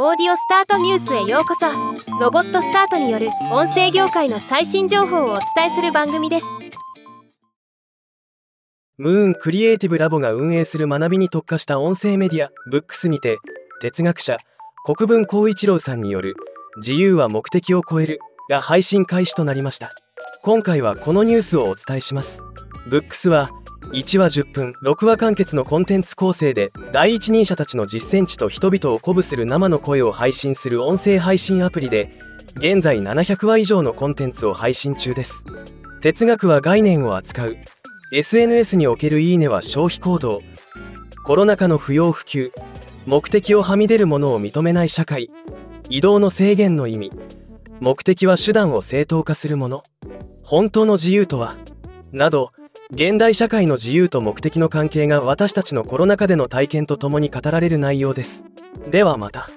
オーディオスタートニュースへようこそ。ロボットスタートによる音声業界の最新情報をお伝えする番組です。ムーンクリエイティブラボが運営する学びに特化した音声メディアブックスにて哲学者国分光一郎さんによる自由は目的を超えるが配信開始となりました。今回はこのニュースをお伝えします。ブックスは1話10分6話完結のコンテンツ構成で第一人者たちの実践地と人々を鼓舞する生の声を配信する音声配信アプリで現在700話以上のコンテンツを配信中です。哲学は概念を扱う。SNS におけるいいねは消費行動。コロナ禍の不要不急。目的をはみ出るものを認めない社会。移動の制限の意味。目的は手段を正当化するもの。本当の自由とは。など現代社会の自由と目的の関係が私たちのコロナ禍での体験とともに語られる内容です。ではまた。